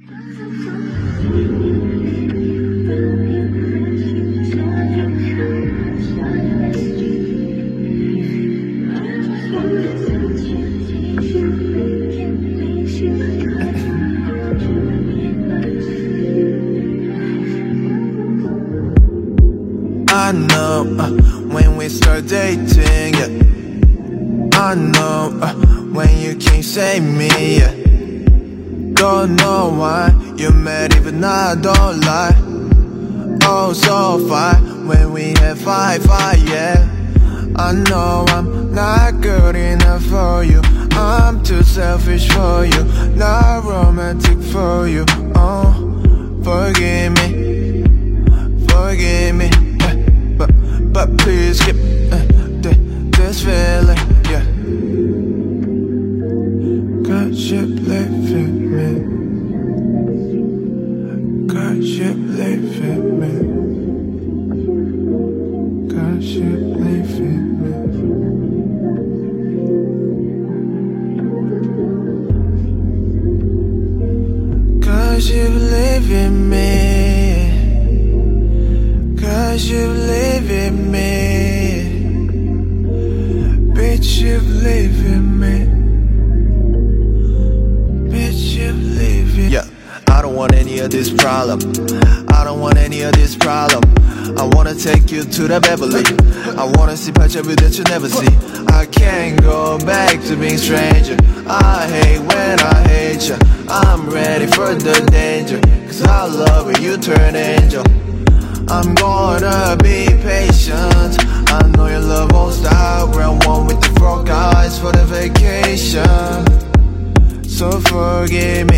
I know uh, when we start dating, yeah. I know uh, when you can't save me, yeah. Don't know why you're mad even I don't lie. Oh, so fine when we have fight, fight, yeah. I know I'm not good enough for you. I'm too selfish for you, not romantic for you. Oh, forgive me, forgive me. But, but please skip Cause you believe in me. Cause you believe in me. Want any of this problem. I don't want any of this problem. I wanna take you to the Beverly. I wanna see parts of you that you never see. I can't go back to being stranger. I hate when I hate you. I'm ready for the danger. Cause I love when you turn angel. I'm gonna be patient. I know your love won't stop. Round one with the four eyes for the vacation. So forgive me,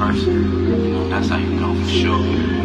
person. That's how you know for sure.